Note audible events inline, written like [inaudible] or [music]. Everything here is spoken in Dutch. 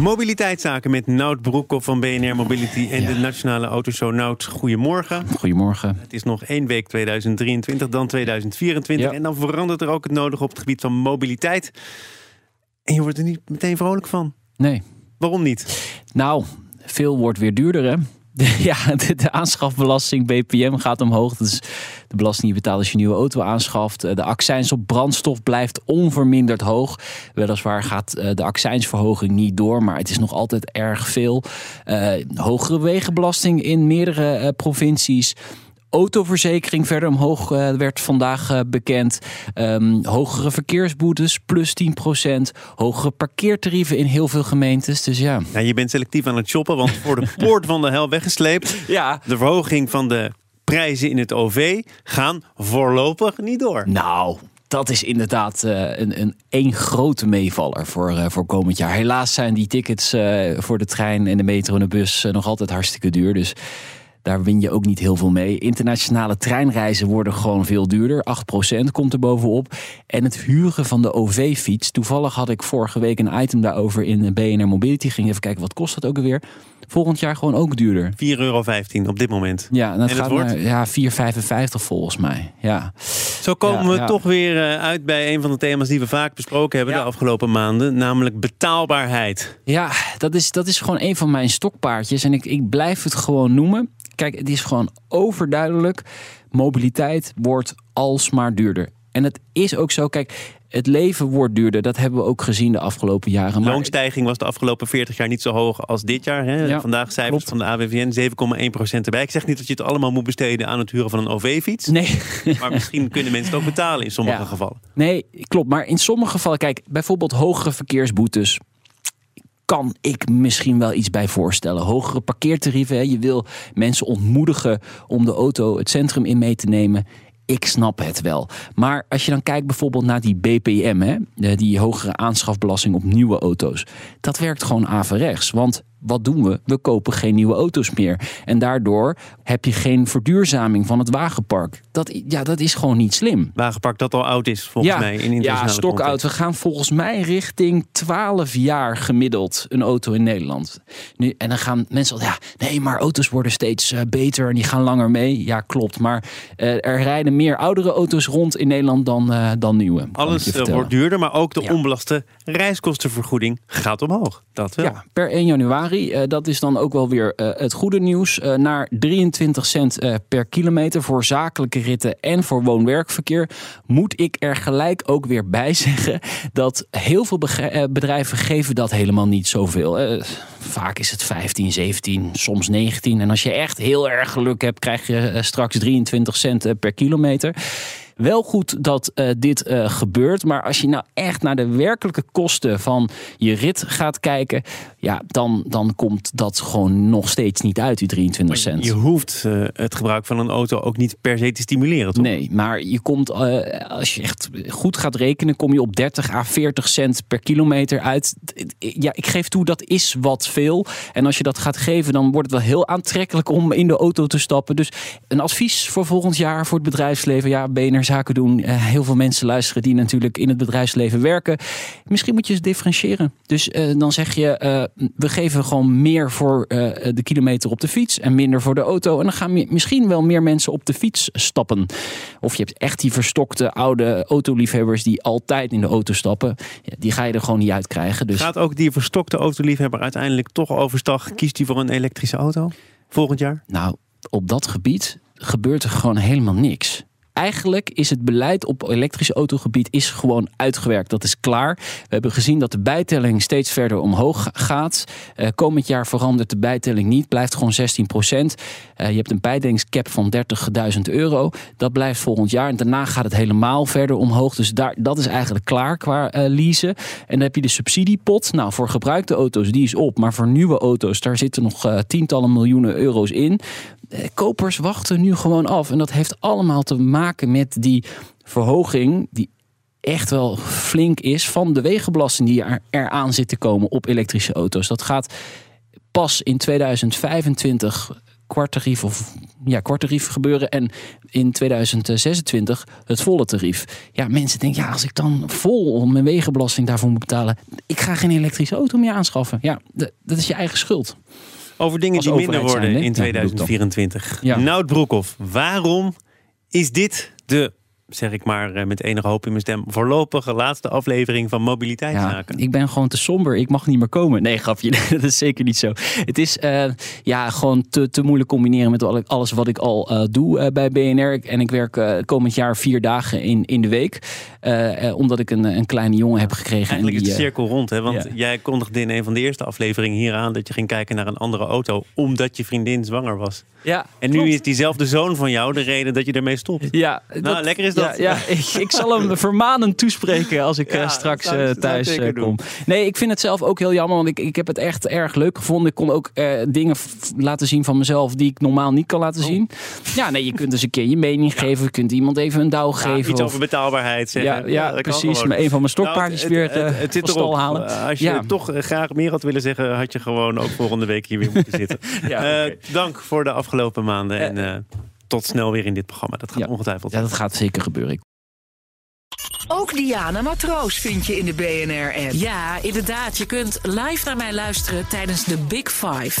Mobiliteitszaken met Nout Broekhoff van BNR Mobility en de Nationale Autoshow. Nout, goedemorgen. Goedemorgen. Het is nog één week 2023, dan 2024. En dan verandert er ook het nodige op het gebied van mobiliteit. En je wordt er niet meteen vrolijk van. Nee. Waarom niet? Nou, veel wordt weer duurder hè. [laughs] ja, de, aanschafbelasting BPM gaat omhoog. Is de belasting die je betaalt als je een nieuwe auto aanschaft. Eh, de accijns op brandstof blijft onverminderd hoog. Weliswaar gaat eh, de accijnsverhoging niet door, maar het is nog altijd erg veel. Uh, hogere wegenbelasting in meerdere provincies autoverzekering verder omhoog uh, werd vandaag uh, bekend. Um, hogere verkeersboetes, plus 10%. Hogere parkeertarieven in heel veel gemeentes. Dus ja. ja. Je bent selectief aan het shoppen, want voor de poort van de hel weggesleept. Ja. De verhoging van de prijzen in het OV gaan voorlopig niet door. Nou, dat is inderdaad uh, een, een één grote meevaller voor, voor komend jaar. Helaas zijn die tickets voor de trein en de metro en de bus nog altijd hartstikke duur. Dus daar win je ook niet heel veel mee. Internationale treinreizen worden gewoon veel duurder. 8% komt er bovenop. En het huren van de OV-fiets. Toevallig had ik vorige week een item daarover in BNR Mobility. Ging even kijken, wat kost dat ook alweer? Volgend jaar gewoon ook duurder. 4,15 euro op dit moment. Ja, en dat gaat wordt? naar ja, 4,55 volgens mij. Ja. Zo komen ja, we ja. toch weer eh, uit bij een van de thema's die we vaak besproken hebben de afgelopen maanden. Namelijk betaalbaarheid. Ja, dat is, dat is gewoon een van mijn stokpaardjes. En ik, ik blijf het gewoon noemen. Kijk, het is gewoon overduidelijk. Mobiliteit wordt alsmaar duurder. En het is ook zo. Kijk, het leven wordt duurder. Dat hebben we ook gezien de afgelopen jaren. De loonstijging was de afgelopen 40 jaar niet zo hoog als dit jaar. Hè? Ja, Vandaag cijfers klopt. van de AWVN 7,1% erbij. Ik zeg niet dat je het allemaal moet besteden aan het huren van een OV-fiets. Nee. [laughs] Maar misschien kunnen mensen het ook betalen in sommige Ja. gevallen. Nee, klopt. Maar in sommige gevallen, kijk, bijvoorbeeld hogere verkeersboetes. Kan ik misschien wel iets bij voorstellen. Hogere parkeertarieven. Hè. Je wil mensen ontmoedigen om de auto het centrum in mee te nemen. Ik snap het wel. Maar als je dan kijkt bijvoorbeeld naar die BPM, hè, die hogere aanschafbelasting op nieuwe auto's. Dat werkt gewoon averechts. Want wat doen we? We kopen geen nieuwe auto's meer. En daardoor heb je geen verduurzaming van het wagenpark. Dat, ja, dat is gewoon niet slim. Wagenpark dat al oud is, volgens ja, mij. In ja, stokoud. We gaan volgens mij richting 12 jaar gemiddeld een auto in Nederland. Nu, en dan gaan mensen al, ja, nee, maar auto's worden steeds eh, beter en die gaan langer mee. Ja, klopt. Maar eh, er rijden meer oudere auto's rond in Nederland dan, eh, dan nieuwe. Alles wordt duurder, maar ook de Ja. onbelaste reiskostenvergoeding gaat omhoog. Dat wel. Ja, per 1 januari. Eh, dat is dan ook wel weer eh, het goede nieuws. eh, naar 23 cent per kilometer voor zakelijke ritten en voor woon-werkverkeer. Moet ik er gelijk ook weer bij [laughs] zeggen dat heel veel bedrijven geven dat helemaal niet zoveel. Vaak is het 15, 17, soms 19. En als je echt heel erg geluk hebt, krijg je straks 23 cent per kilometer. Wel goed dat eh, dit eh, gebeurt. Maar als je nou echt naar de werkelijke kosten van je rit gaat kijken. Ja, dan, dan komt dat gewoon nog steeds niet uit, die 23 cent. Je hoeft eh, het gebruik van een auto ook niet per se te stimuleren, toch? Nee, maar je komt, als je echt goed gaat rekenen, kom je op 30 à 40 cent per kilometer uit. Ja, ik geef toe, dat is wat veel. En als je dat gaat geven, dan wordt het wel heel aantrekkelijk om in de auto te stappen. Dus een advies voor volgend jaar voor het bedrijfsleven. Ja, Zaken doen. Eh, heel veel mensen luisteren die natuurlijk in het bedrijfsleven werken. Misschien moet je eens differentiëren. Dus eh, dan zeg je, eh, we geven gewoon meer voor de kilometer op de fiets en minder voor de auto. En dan gaan mi- misschien wel meer mensen op de fiets stappen. Of je hebt echt die verstokte oude autoliefhebbers die altijd in de auto stappen. Ja, die ga je er gewoon niet uit krijgen. Dus Gaat ook die verstokte autoliefhebber uiteindelijk toch overstag? Kiest hij voor een elektrische auto volgend jaar? nou, op dat gebied gebeurt er gewoon helemaal niks. Eigenlijk is het beleid op elektrische autogebied is gewoon uitgewerkt. Dat is klaar. We hebben gezien dat de bijtelling steeds verder omhoog gaat. Uh, komend jaar verandert de bijtelling niet, blijft gewoon 16 procent. Uh, je hebt een bijtellingscap van 30.000 euro. Dat blijft volgend jaar. En daarna gaat het helemaal verder omhoog. Dus daar, dat is eigenlijk klaar qua uh, leasen. En dan heb je de subsidiepot. Nou, voor gebruikte auto's, die is op. Maar voor nieuwe auto's, daar zitten nog tientallen miljoenen euro's in. kopers wachten nu gewoon af. En dat heeft allemaal te maken met die verhoging die echt wel flink is van de wegenbelasting die er, eraan zit te komen op elektrische auto's. Dat gaat pas in 2025 kwarttarief of ja, kwarttarief gebeuren en in 2026 het volle tarief. Ja, mensen denken, ja, als ik dan vol mijn wegenbelasting daarvoor moet betalen, ik ga geen elektrische auto meer aanschaffen. Ja, dat is je eigen schuld. Over dingen die minder worden in 2024. Ja, Nout Broekhoff, waarom is dit de zeg ik maar eh, met enige hoop in mijn stem, voorlopige laatste aflevering van Mobiliteitszaken. Ja, ik ben gewoon te somber, ik mag niet meer komen. Nee, grapje, [laughs] dat is zeker niet zo. Het is uh, ja, gewoon te, te moeilijk combineren met alles wat ik al uh, doe bij BNR. En ik werk komend jaar vier dagen in, in de week, omdat ik een, een kleine jongen heb gekregen. Eigenlijk en die, is de cirkel rond, hè? want jij kondigde in een van de eerste afleveringen hier aan dat je ging kijken naar een andere auto, omdat je vriendin zwanger was. Ja, en nu is diezelfde zoon van jou de reden dat je ermee stopt. Ja, nou, lekker is dat. Ja, [laughs] ik, ik, zal hem vermanend toespreken als ik eh, straks thuis kom. Nee, ik vind het zelf ook heel jammer, want ik, ik heb het echt erg leuk gevonden. Ik kon ook dingen laten zien van mezelf die ik normaal niet kan laten oh. zien. Ja, nee, je kunt dus een keer je mening geven. Je kunt iemand even een douw geven. Iets over betaalbaarheid zeggen. Ja, ja, precies. Maar een van mijn stokpaardjes nou, weer het, het, het stal halen. Als je toch graag meer had willen zeggen, had je gewoon ook volgende week hier weer moeten [laughs] zitten. Dank voor de afgelopen maanden. En uh, tot snel weer in dit programma. Dat gaat ja. ongetwijfeld. Ja, dat gaat zeker gebeuren. Ook Diana Matroos vind je in de BNR-app. Ja, inderdaad. Je kunt live naar mij luisteren tijdens de Big Five.